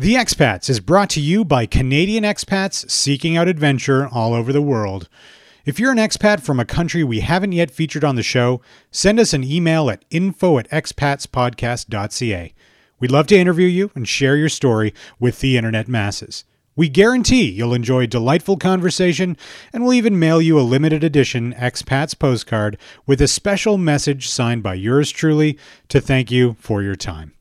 The Expats is brought to you by Canadian expats seeking out adventure all over the world. If you're an expat from a country we haven't yet featured on the show, send us an email at info at expatspodcast.ca. We'd love to interview you and share your story with the internet masses. We guarantee you'll enjoy delightful conversation, and we'll even mail you a limited edition Expats postcard with a special message signed by yours truly to thank you for your time.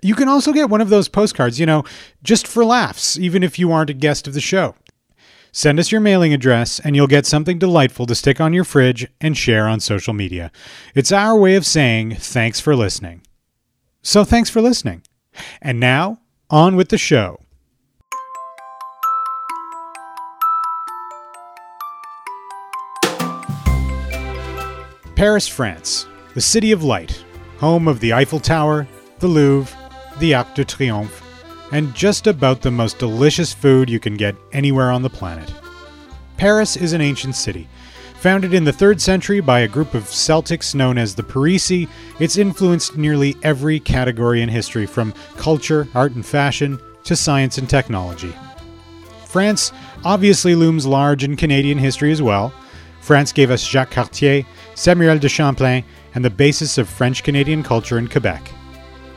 You can also get one of those postcards, you know, just for laughs, even if you aren't a guest of the show. Send us your mailing address, and you'll get something delightful to stick on your fridge and share on social media. It's our way of saying thanks for listening. So thanks for listening. And now, on with the show. Paris, France, the city of light, home of the Eiffel Tower, the Louvre, the Arc de Triomphe, and just about the most delicious food you can get anywhere on the planet. Paris is an ancient city. Founded in the 3rd century by a group of Celtics known as the Parisi, it's influenced nearly every category in history from culture, art, and fashion to science and technology. France obviously looms large in Canadian history as well. France gave us Jacques Cartier, Samuel de Champlain, and the basis of French Canadian culture in Quebec.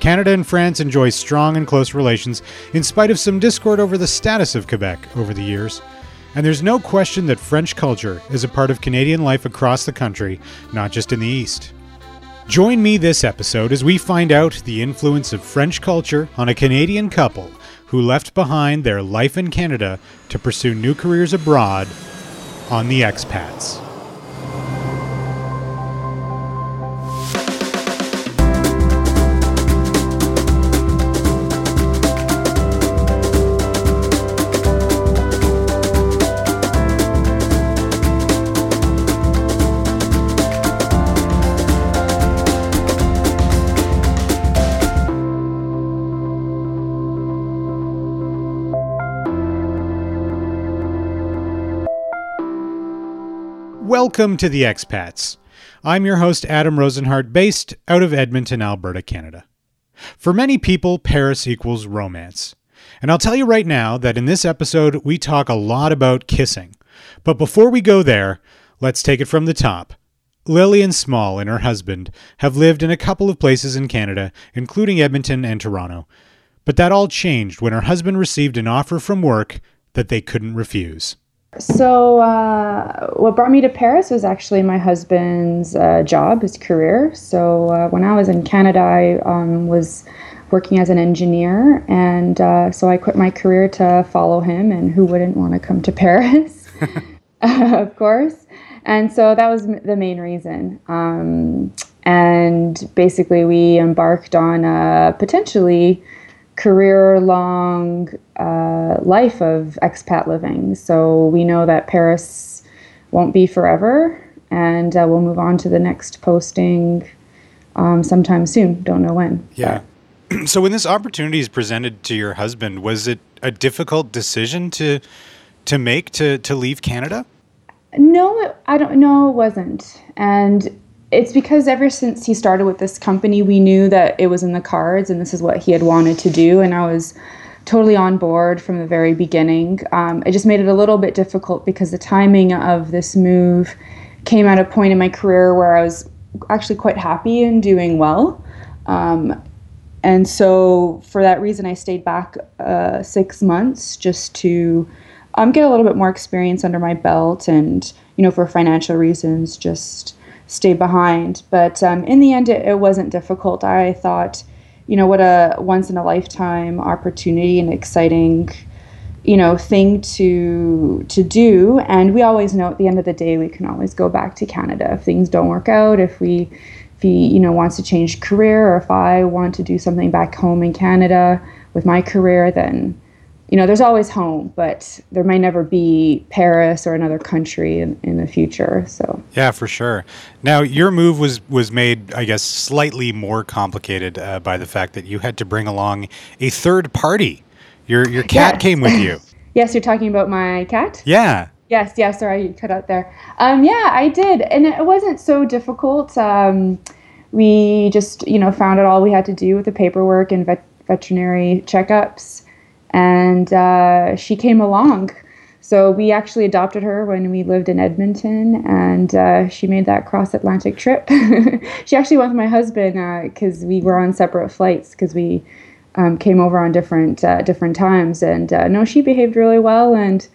Canada and France enjoy strong and close relations in spite of some discord over the status of Quebec over the years. And there's no question that French culture is a part of Canadian life across the country, not just in the East. Join me this episode as we find out the influence of French culture on a Canadian couple who left behind their life in Canada to pursue new careers abroad on the expats. Welcome to the Expats. I'm your host, Adam Rosenhart, based out of Edmonton, Alberta, Canada. For many people, Paris equals romance. And I'll tell you right now that in this episode, we talk a lot about kissing. But before we go there, let's take it from the top. Lillian Small and her husband have lived in a couple of places in Canada, including Edmonton and Toronto. But that all changed when her husband received an offer from work that they couldn't refuse. So, uh, what brought me to Paris was actually my husband's uh, job, his career. So, uh, when I was in Canada, I um, was working as an engineer, and uh, so I quit my career to follow him. And who wouldn't want to come to Paris? of course. And so that was the main reason. Um, and basically, we embarked on a potentially career long uh, life of expat living. So we know that Paris won't be forever, and uh, we'll move on to the next posting um, sometime soon. Don't know when. Yeah. So when this opportunity is presented to your husband, was it a difficult decision to to make to to leave Canada? No, I don't. No, it wasn't. And it's because ever since he started with this company, we knew that it was in the cards and this is what he had wanted to do. And I was totally on board from the very beginning. Um, it just made it a little bit difficult because the timing of this move came at a point in my career where I was actually quite happy and doing well. Um, and so for that reason, I stayed back uh, six months just to um, get a little bit more experience under my belt and, you know, for financial reasons, just stay behind. But um, in the end, it, it, wasn't difficult. I thought, you know, what a once in a lifetime opportunity and exciting, you know, thing to to do. And we always know at the end of the day, we can always go back to Canada if things don't work out. If we if he you know wants to change career, or if I want to do something back home in Canada with my career, then you know, there's always home, but there may never be Paris or another country in, in the future. So yeah, for sure. Now your move was was made, I guess, slightly more complicated uh, by the fact that you had to bring along a third party. Your your cat yes. came with you. yes, you're talking about my cat. Yeah. Yes, yes. Sorry, you cut out there. Um, yeah, I did, and it wasn't so difficult. Um, we just, you know, found out all we had to do with the paperwork and vet- veterinary checkups and uh, she came along. So we actually adopted her when we lived in Edmonton, and uh, she made that cross Atlantic trip. she actually went with my husband because uh, we were on separate flights because we um, came over on different uh, different times. And uh, no, she behaved really well, and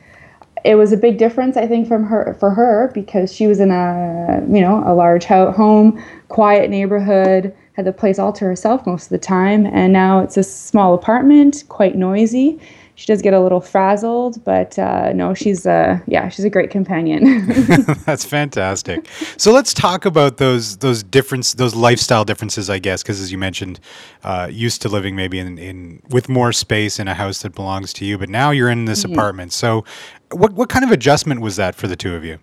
it was a big difference I think from her for her because she was in a you know a large home, quiet neighborhood, had the place all to herself most of the time, and now it's a small apartment, quite noisy she does get a little frazzled, but uh, no, she's a yeah, she's a great companion. That's fantastic. So let's talk about those those difference those lifestyle differences, I guess, because as you mentioned, uh, used to living maybe in, in with more space in a house that belongs to you, but now you're in this mm-hmm. apartment. So, what what kind of adjustment was that for the two of you?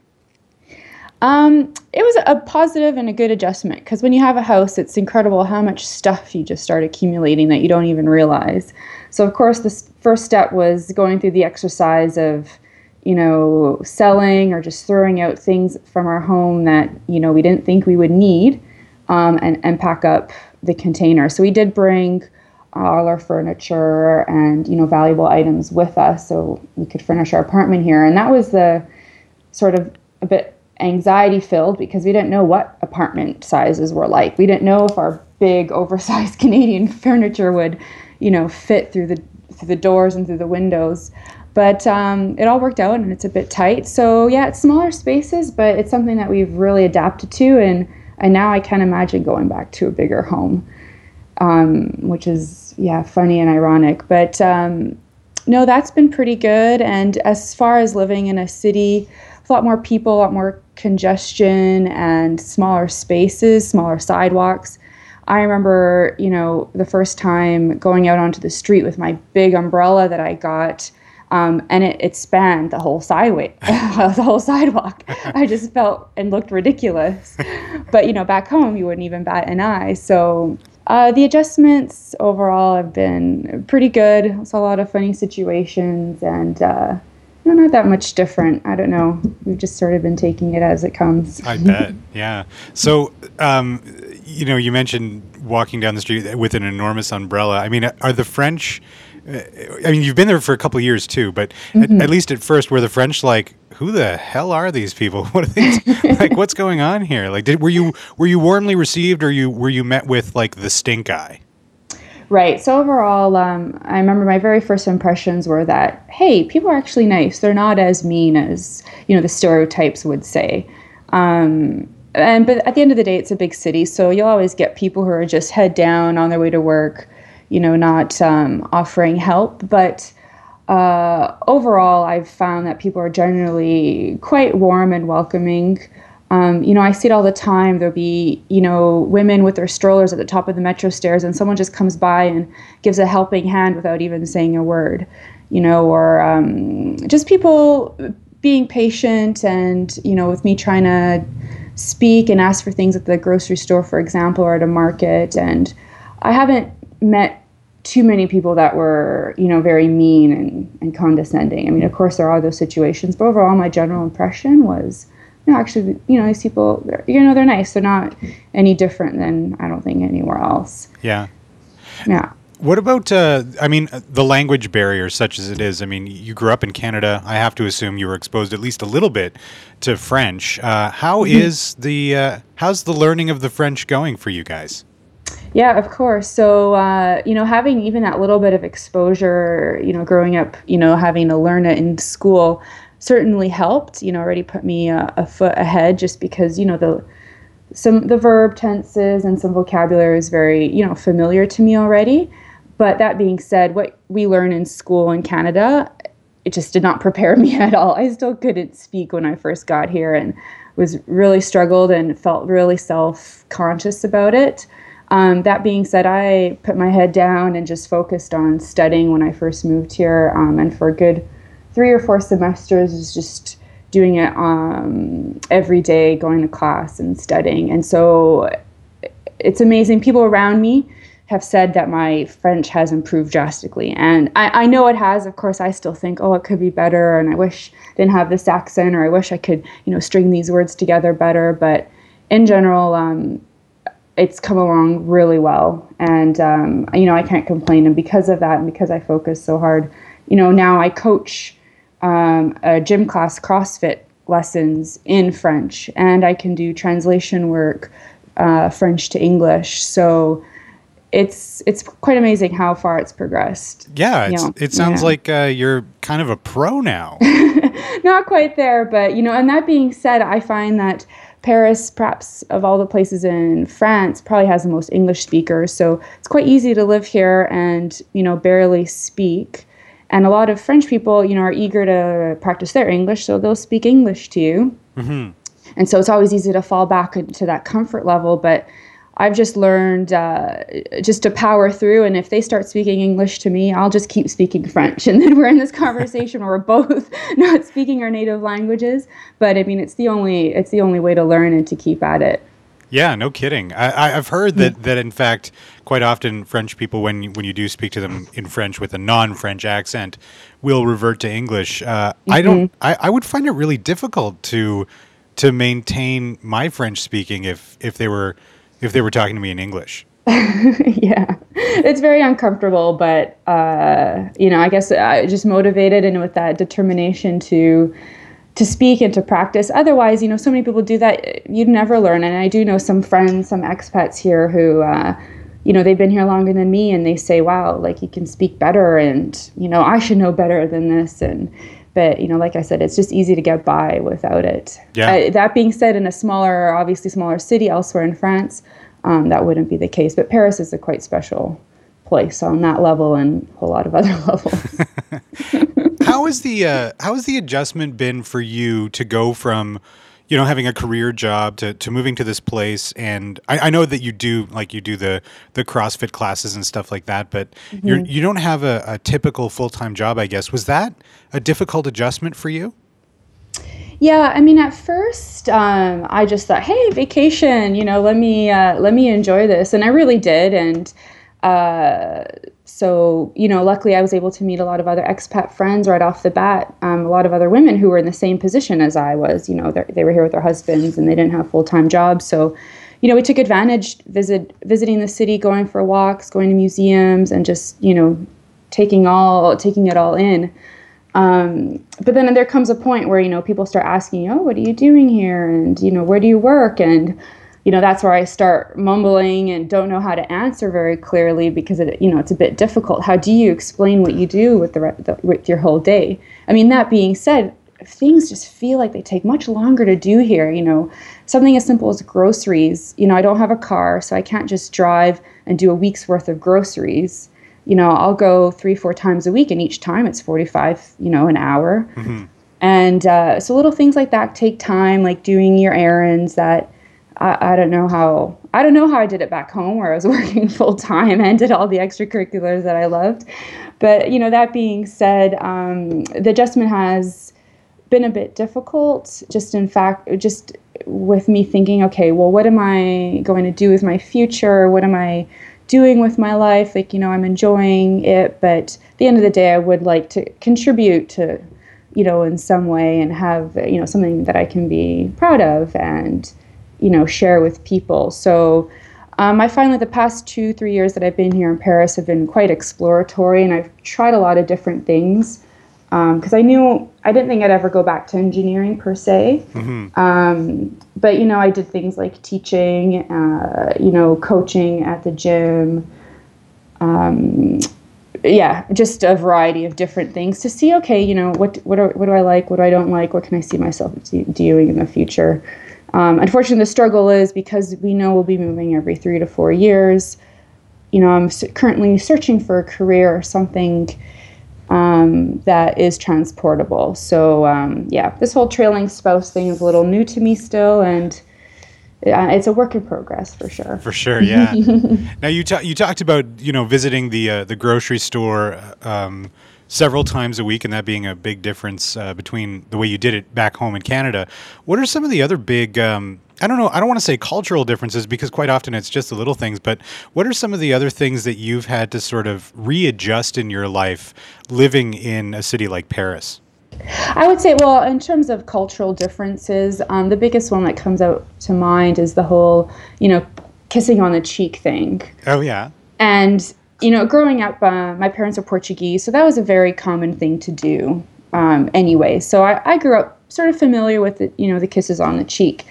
Um, it was a positive and a good adjustment because when you have a house, it's incredible how much stuff you just start accumulating that you don't even realize. So, of course, the first step was going through the exercise of, you know, selling or just throwing out things from our home that, you know, we didn't think we would need um, and, and pack up the container. So, we did bring all our furniture and, you know, valuable items with us so we could furnish our apartment here. And that was the sort of a bit anxiety filled because we didn't know what apartment sizes were like. We didn't know if our big oversized Canadian furniture would, you know, fit through the through the doors and through the windows. But um, it all worked out and it's a bit tight. So yeah, it's smaller spaces, but it's something that we've really adapted to and and now I can't imagine going back to a bigger home. Um, which is yeah, funny and ironic. But um, no, that's been pretty good. And as far as living in a city, a lot more people, a lot more congestion and smaller spaces, smaller sidewalks. I remember, you know, the first time going out onto the street with my big umbrella that I got, um, and it, it spanned the whole sideway, the whole sidewalk. I just felt and looked ridiculous. but you know, back home, you wouldn't even bat an eye. So uh, the adjustments overall have been pretty good. It's a lot of funny situations, and uh, no, not that much different. I don't know. We've just sort of been taking it as it comes. I bet. Yeah. So, um, you know, you mentioned walking down the street with an enormous umbrella. I mean, are the French? Uh, I mean, you've been there for a couple years too, but mm-hmm. at, at, least at first, were the French like, "Who the hell are these people? What are these? like, what's going on here? Like, did were you were you warmly received, or you were you met with like the stink eye?" Right. So overall, um, I remember my very first impressions were that hey, people are actually nice. They're not as mean as you know the stereotypes would say. Um, and but at the end of the day, it's a big city, so you'll always get people who are just head down on their way to work, you know, not um, offering help. But uh, overall, I've found that people are generally quite warm and welcoming. Um, you know, I see it all the time. There'll be, you know, women with their strollers at the top of the metro stairs, and someone just comes by and gives a helping hand without even saying a word, you know, or um, just people being patient and, you know, with me trying to speak and ask for things at the grocery store, for example, or at a market. And I haven't met too many people that were, you know, very mean and, and condescending. I mean, of course, there are those situations, but overall, my general impression was no, actually, you know, these people, you know, they're nice. They're not any different than I don't think anywhere else. Yeah. Yeah. What about, uh, I mean, the language barrier, such as it is? I mean, you grew up in Canada. I have to assume you were exposed at least a little bit to French. Uh, how mm-hmm. the, uh, how's the learning of the French going for you guys? Yeah, of course. So, uh, you know, having even that little bit of exposure, you know, growing up, you know, having to learn it in school, certainly helped. You know, already put me a, a foot ahead just because you know the some the verb tenses and some vocabulary is very you know familiar to me already. But that being said, what we learn in school in Canada, it just did not prepare me at all. I still couldn't speak when I first got here and was really struggled and felt really self conscious about it. Um, that being said, I put my head down and just focused on studying when I first moved here. Um, and for a good three or four semesters is just doing it um, every day, going to class and studying. And so it's amazing. People around me have said that my French has improved drastically. And I, I know it has. Of course, I still think, oh, it could be better. And I wish I didn't have this accent or I wish I could, you know, string these words together better. But in general, um, it's come along really well, and um, you know I can't complain. And because of that, and because I focus so hard, you know now I coach um, a gym class CrossFit lessons in French, and I can do translation work uh, French to English. So it's it's quite amazing how far it's progressed. Yeah, it's, know, it sounds yeah. like uh, you're kind of a pro now. Not quite there, but you know. And that being said, I find that Paris, perhaps of all the places in France, probably has the most English speakers. So it's quite easy to live here and you know barely speak. And a lot of French people, you know, are eager to practice their English, so they'll speak English to you. Mm-hmm. And so it's always easy to fall back into that comfort level. But I've just learned uh, just to power through. And if they start speaking English to me, I'll just keep speaking French. And then we're in this conversation where we're both not speaking our native languages. But I mean, it's the only it's the only way to learn and to keep at it. Yeah, no kidding. I, have heard that, mm. that in fact, quite often French people, when you, when you do speak to them in French with a non-French accent, will revert to English. Uh, mm-hmm. I don't. Mm-hmm. I, I would find it really difficult to to maintain my French speaking if if they were if they were talking to me in English. yeah, it's very uncomfortable, but uh, you know, I guess I just motivated and with that determination to to speak and to practice. Otherwise, you know, so many people do that, you'd never learn. And I do know some friends, some expats here who, uh, you know, they've been here longer than me and they say, wow, like you can speak better and, you know, I should know better than this. And, but, you know, like I said, it's just easy to get by without it. Yeah. Uh, that being said, in a smaller, obviously smaller city elsewhere in France, um, that wouldn't be the case. But Paris is a quite special place on that level and a whole lot of other levels. how is the uh, how has the adjustment been for you to go from you know having a career job to, to moving to this place and I, I know that you do like you do the the CrossFit classes and stuff like that, but mm-hmm. you're you don't have a, a typical full time job, I guess. Was that a difficult adjustment for you? Yeah, I mean, at first, um, I just thought, "Hey, vacation! You know, let me uh, let me enjoy this," and I really did. And uh, so, you know, luckily I was able to meet a lot of other expat friends right off the bat. Um, a lot of other women who were in the same position as I was. You know, they were here with their husbands and they didn't have full time jobs. So, you know, we took advantage visit visiting the city, going for walks, going to museums, and just you know, taking all taking it all in. Um, but then there comes a point where you know people start asking, "Oh, what are you doing here?" and you know, "Where do you work?" and you know that's where I start mumbling and don't know how to answer very clearly because it you know it's a bit difficult. How do you explain what you do with the, the with your whole day? I mean, that being said, things just feel like they take much longer to do here. You know, something as simple as groceries. You know, I don't have a car, so I can't just drive and do a week's worth of groceries. You know, I'll go three, four times a week, and each time it's forty-five. You know, an hour. Mm-hmm. And uh, so little things like that take time, like doing your errands that I, I don't know how I don't know how I did it back home where I was working full time and did all the extracurriculars that I loved. But you know, that being said, um, the adjustment has been a bit difficult. Just in fact, just with me thinking, okay, well, what am I going to do with my future? What am I doing with my life? Like, you know, I'm enjoying it, but at the end of the day, I would like to contribute to, you know, in some way and have, you know, something that I can be proud of and you know share with people. So um, I find that the past two three years that I've been here in Paris have been quite exploratory, and I've tried a lot of different things because um, I knew I didn't think I'd ever go back to engineering per se. Mm-hmm. Um, but you know, I did things like teaching, uh, you know, coaching at the gym. Um, yeah, just a variety of different things to see. Okay, you know, what what are, what do I like? What do I don't like? What can I see myself doing in the future? Um, unfortunately, the struggle is because we know we'll be moving every three to four years. You know, I'm currently searching for a career or something um, that is transportable. So, um, yeah, this whole trailing spouse thing is a little new to me still, and uh, it's a work in progress for sure. For sure, yeah. now you ta- you talked about you know visiting the uh, the grocery store. Several times a week, and that being a big difference uh, between the way you did it back home in Canada. What are some of the other big um, I don't know. I don't want to say cultural differences because quite often it's just the little things. But what are some of the other things that you've had to sort of readjust in your life living in a city like Paris? I would say, well, in terms of cultural differences, um, the biggest one that comes out to mind is the whole, you know, kissing on the cheek thing. Oh yeah. And you know, growing up, uh, my parents are Portuguese, so that was a very common thing to do. Um, anyway, so I, I grew up sort of familiar with the, you know the kisses on the cheek,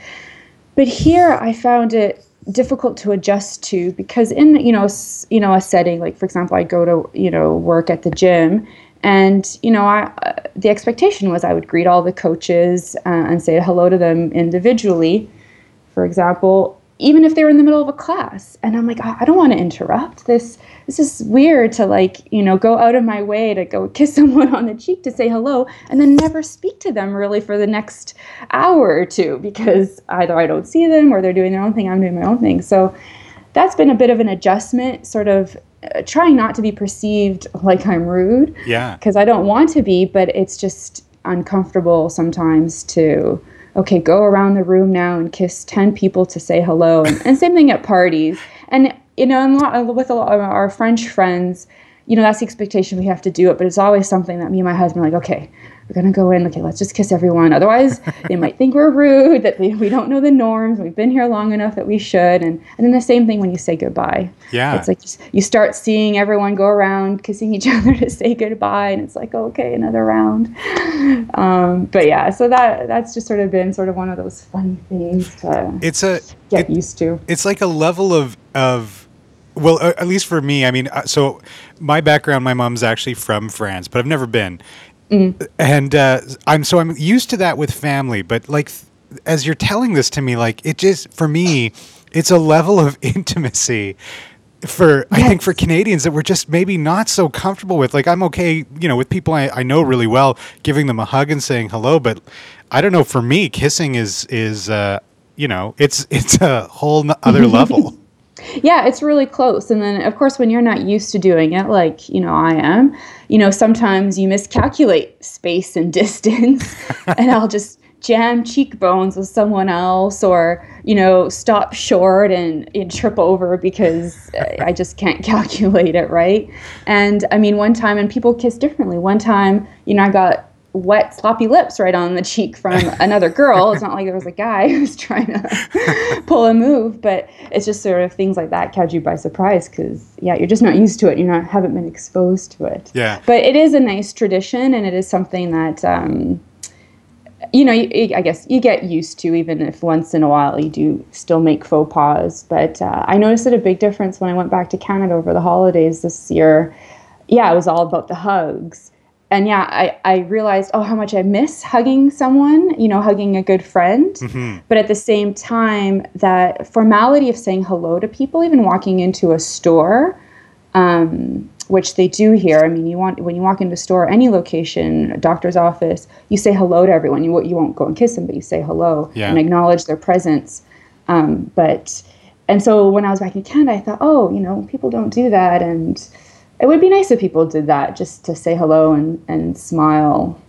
but here I found it difficult to adjust to because in you know s- you know a setting like for example I go to you know work at the gym and you know I uh, the expectation was I would greet all the coaches uh, and say hello to them individually for example even if they were in the middle of a class. And I'm like I, I don't want to interrupt this. This is weird to like you know go out of my way to go kiss someone on the cheek to say hello and then never speak to them really for the next hour or two because either I don't see them or they're doing their own thing I'm doing my own thing. So that's been a bit of an adjustment sort of uh, trying not to be perceived like I'm rude. Yeah. because I don't want to be but it's just uncomfortable sometimes to okay go around the room now and kiss 10 people to say hello. And, and same thing at parties. And you know and a lot, with a lot of our french friends you know that's the expectation we have to do it but it's always something that me and my husband are like okay we're gonna go in okay let's just kiss everyone otherwise they might think we're rude that they, we don't know the norms we've been here long enough that we should and and then the same thing when you say goodbye Yeah. it's like just, you start seeing everyone go around kissing each other to say goodbye, and it's like okay, another round. Um, but yeah, so that that's just sort of been sort of one of those funny things to It's a get it- used to. it's like a level of of well at least for me i mean uh, so my background my mom's actually from france but i've never been and uh, i'm so i'm used to that with family but like as you're telling this to me like it just for me it's a level of intimacy for I think for Canadians that we're just maybe not so comfortable with. Like I'm okay, you know, with people I, I know really well, giving them a hug and saying hello, but I don't know. For me, kissing is is uh, you know, it's it's a whole n- other level. Yeah, it's really close. And then, of course, when you're not used to doing it, like, you know, I am, you know, sometimes you miscalculate space and distance, and I'll just jam cheekbones with someone else or, you know, stop short and, and trip over because I I just can't calculate it, right? And I mean, one time, and people kiss differently. One time, you know, I got wet sloppy lips right on the cheek from another girl it's not like there was a guy who was trying to pull a move but it's just sort of things like that catch you by surprise because yeah you're just not used to it you not haven't been exposed to it Yeah. but it is a nice tradition and it is something that um, you know, you- I guess you get used to, even if once in a while you do still make faux pas. But uh, I noticed it a big difference when I went back to Canada over the holidays this year. Yeah, it was all about the hugs. And yeah, I, I realized, oh, how much I miss hugging someone, you know, hugging a good friend. But at the same time, that formality of saying hello to people, even walking into a store, um, which they do here. I mean, you want when you walk into a store, any location, a doctor's office, you say hello to everyone. You you won't go and kiss them, but you say hello Yeah. and acknowledge their presence. Um, but and so when I was back in Canada, I thought, oh, you know, people don't do that, and it would be nice if people did that, just to say hello and and smile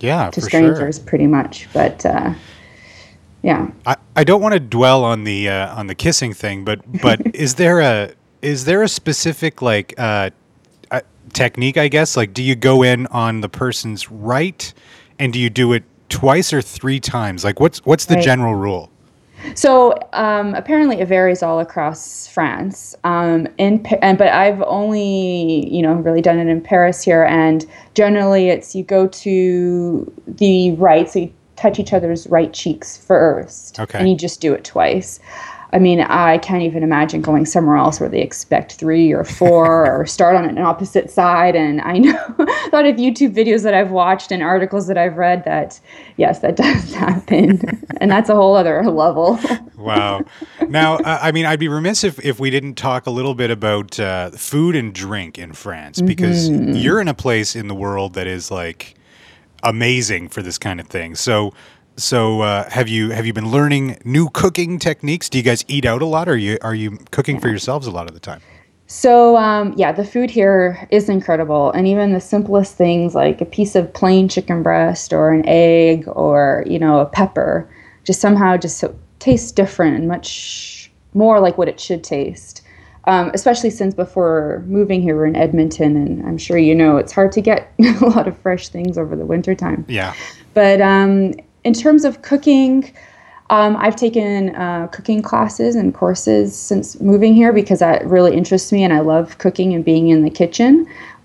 Yeah, to strangers, sure. pretty much. But uh, yeah. I, I don't want to dwell on the uh, on the kissing thing, but but is there a is there a specific like uh, uh, technique? I guess like do you go in on the person's right, and do you do it twice or three times? Like what's what's the Right. general rule? So um, apparently, it varies all across France. Um, in and but I've only you know really done it in Paris here, and generally it's you go to the right, so you touch each other's right cheeks first, Okay. and you just do it twice. I mean, I can't even imagine going somewhere else where they expect three or four or start on an opposite side. And I know a lot of YouTube videos that I've watched and articles that I've read that, yes, that does happen. and that's a whole other level. Wow. now, uh, I mean, I'd be remiss if, if we didn't talk a little bit about uh, food and drink in France because you're in a place in the world that is like amazing for this kind of thing. So, so uh, have you have you been learning new cooking techniques? Do you guys eat out a lot, or are you are you cooking for yourselves a lot of the time? So um, yeah, the food here is incredible, and even the simplest things like a piece of plain chicken breast or an egg or you know a pepper, just somehow just so, tastes different and much more like what it should taste. Um, especially since before moving here, we're in Edmonton, and I'm sure you know it's hard to get a lot of fresh things over the wintertime. Yeah. But um, in terms of cooking, Um, I've taken uh, cooking classes and courses since moving here because that really interests me and I love cooking and being in the kitchen.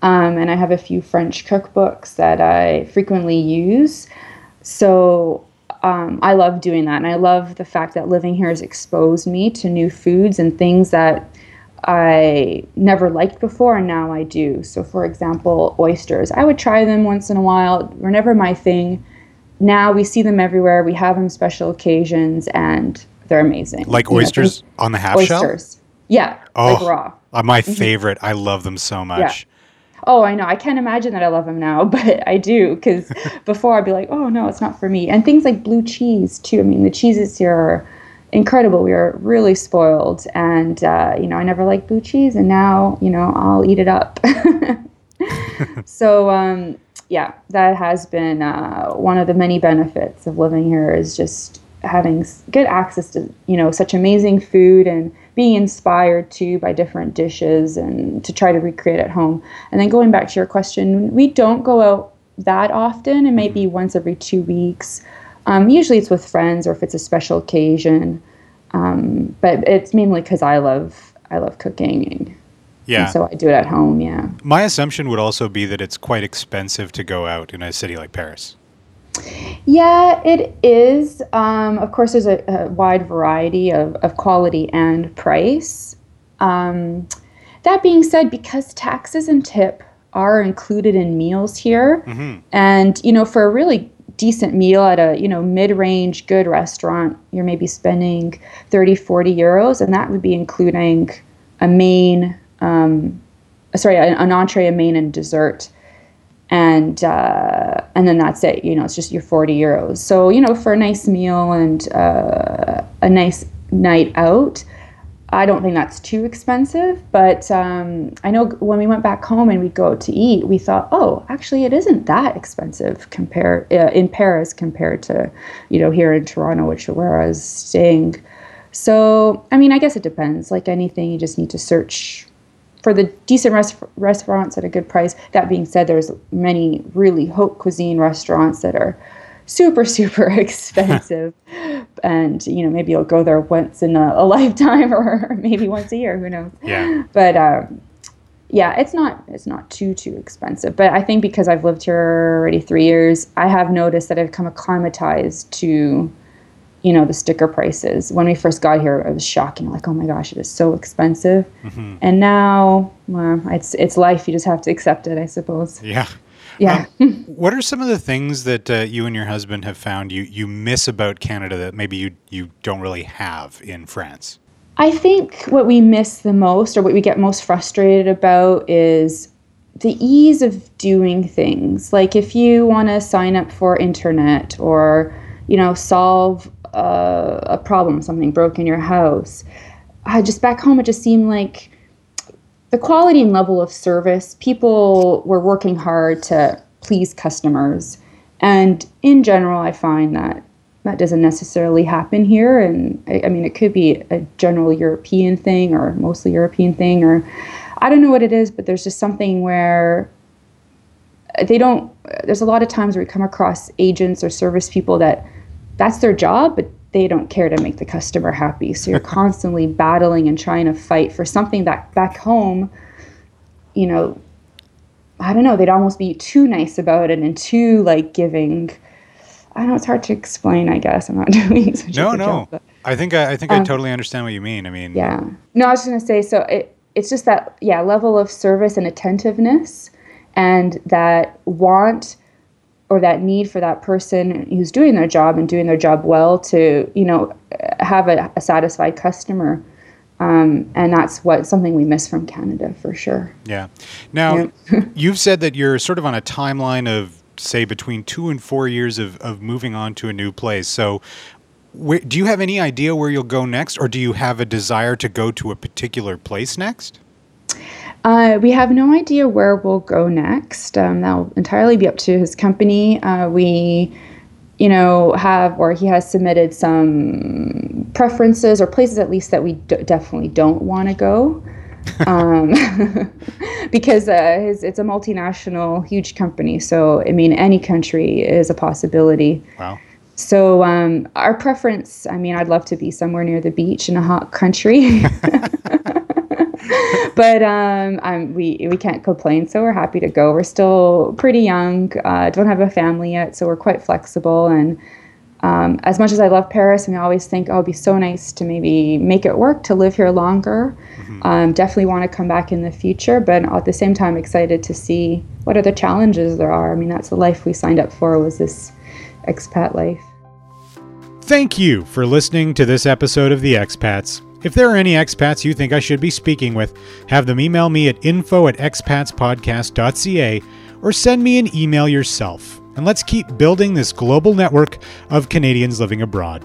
Um, and I have a few French cookbooks that I frequently use. So um, I love doing that. And I love the fact that living here has exposed me to new foods and things that I never liked before, and now I do. So, for example, oysters. I would try them once in a while, were never my thing. Now we see them everywhere. We have them special occasions, and they're amazing. Like you oysters know, on the half oysters. shell? Oysters. Yeah, oh, like raw. Uh, my mm-hmm. favorite. I love them so much. Yeah. Oh, I know. I can't imagine that I love them now, but I do because before I'd be like, oh no, it's not for me. And things like blue cheese too. I mean, the cheeses here are incredible. We are really spoiled, and uh, you know, I never liked blue cheese, and now you know I'll eat it up. so um, yeah, that has been uh, one of the many benefits of living here is just having good access to you know such amazing food and being inspired too by different dishes and to try to recreate at home. And then going back to your question, we don't go out that often, and maybe mm-hmm. once every two weeks. Um, usually it's with friends or if it's a special occasion. Um, but it's mainly because I love I love cooking. Yeah. And so I do it at home. Yeah. My assumption would also be that it's quite expensive to go out in a city like Paris. Yeah, it is. Um, of course, there's a, a, wide variety of, of quality and price. Um, that being said, because taxes and tip are included in meals here, mm-hmm. and you know, for a really decent meal at a you know mid-range good restaurant you're maybe spending 30 40 euros and that would be including a main um, sorry an, entree a main and dessert and uh, and then that's it you know it's just your 40 euros so you know for a nice meal and uh, a nice night out I don't think that's too expensive, but um, I know when we went back home and we'd go to eat, we thought, oh, actually, it isn't that expensive compared uh, in Paris compared to, you know, here in Toronto, which where I was staying. So, I mean, I guess it depends. Like anything, you just need to search for the decent res- restaurants at a good price. That being said, there's many really haute cuisine restaurants that are super super expensive. And you know maybe you'll go there once in a, a, lifetime or maybe once a year who knows? Yeah. But um, yeah it's not it's not too too expensive. But i think because i've lived here already three years i have noticed that i've come acclimatized to you know the sticker prices when we first got here it was shocking like oh my gosh it is so expensive mm-hmm. and now well it's it's life you just have to accept it i suppose yeah yeah. Um, what are some of the things that uh, you and your husband have found you, you miss about Canada that maybe you, you don't really have in France? I think what we miss the most or what we get most frustrated about is the ease of doing things. Like if you want to sign up for internet or, you know, solve uh, a problem, something broke in your house, uh, just back home, it just seemed like the quality and level of service, people were working hard to please customers. And in general, I find that that doesn't necessarily happen here. And I, I, mean, it could be a general European thing or mostly European thing, or I don't know what it is, but there's just something where they don't, there's a lot of times where we come across agents or service people that that's their job, but they don't care to make the customer happy. So you're constantly battling and trying to fight for something that back home, you know, I don't know, they'd almost be too nice about it and too like giving. I don't know it's hard to explain. I guess I'm not doing such no, a no. Job, but, I think I, I think um, I totally understand what you mean. I mean, yeah. No, I was just gonna say. So it it's just that yeah level of service and attentiveness, and that want or that need for that person who's doing their job and doing their job well to you know have a, a satisfied customer. Um, and that's what something we miss from canada for sure. Yeah. Now yeah. you've said that you're sort of on a timeline of say between two and four years of, of moving on to a new place. So wh- do you have any idea where you'll go next or do you have a desire to go to a particular place next uh, we have no idea where we'll go next. Um, that'll entirely be up to his company. Uh, we, you know, have or he has submitted some preferences or places at least that we d- definitely don't want to go. um, because uh, his, it's a multinational, huge company. So, I mean, any country is a possibility. Wow. so um, our preference, I mean, I'd love to be somewhere near the beach in a hot country. but um, um, we we can't complain, so we're happy to go. We're still pretty young, uh, don't have a family yet, so we're quite flexible. And um, as much as I love Paris, and I always think, oh, it'd be so nice to maybe make it work to live here longer. Mm-hmm. Um, definitely want to come back in the future, but at the same time, excited to see what other challenges there are. I mean, that's the life we signed up for was this expat life. Thank you for listening to this episode of The Expats. If there are any expats you think I should be speaking with, have them email me at info at expatspodcast.ca or send me an email yourself. And let's keep building this global network of Canadians living abroad.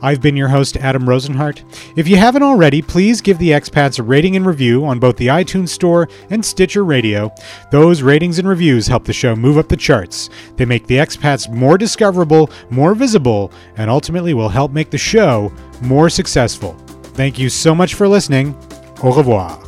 I've been your host, Adam Rosenhart. If you haven't already, please give the expats a rating and review on both the iTunes Store and Stitcher Radio. Those ratings and reviews help the show move up the charts. They make the expats more discoverable, more visible, and ultimately will help make the show more successful. Thank you so much for listening. Au revoir.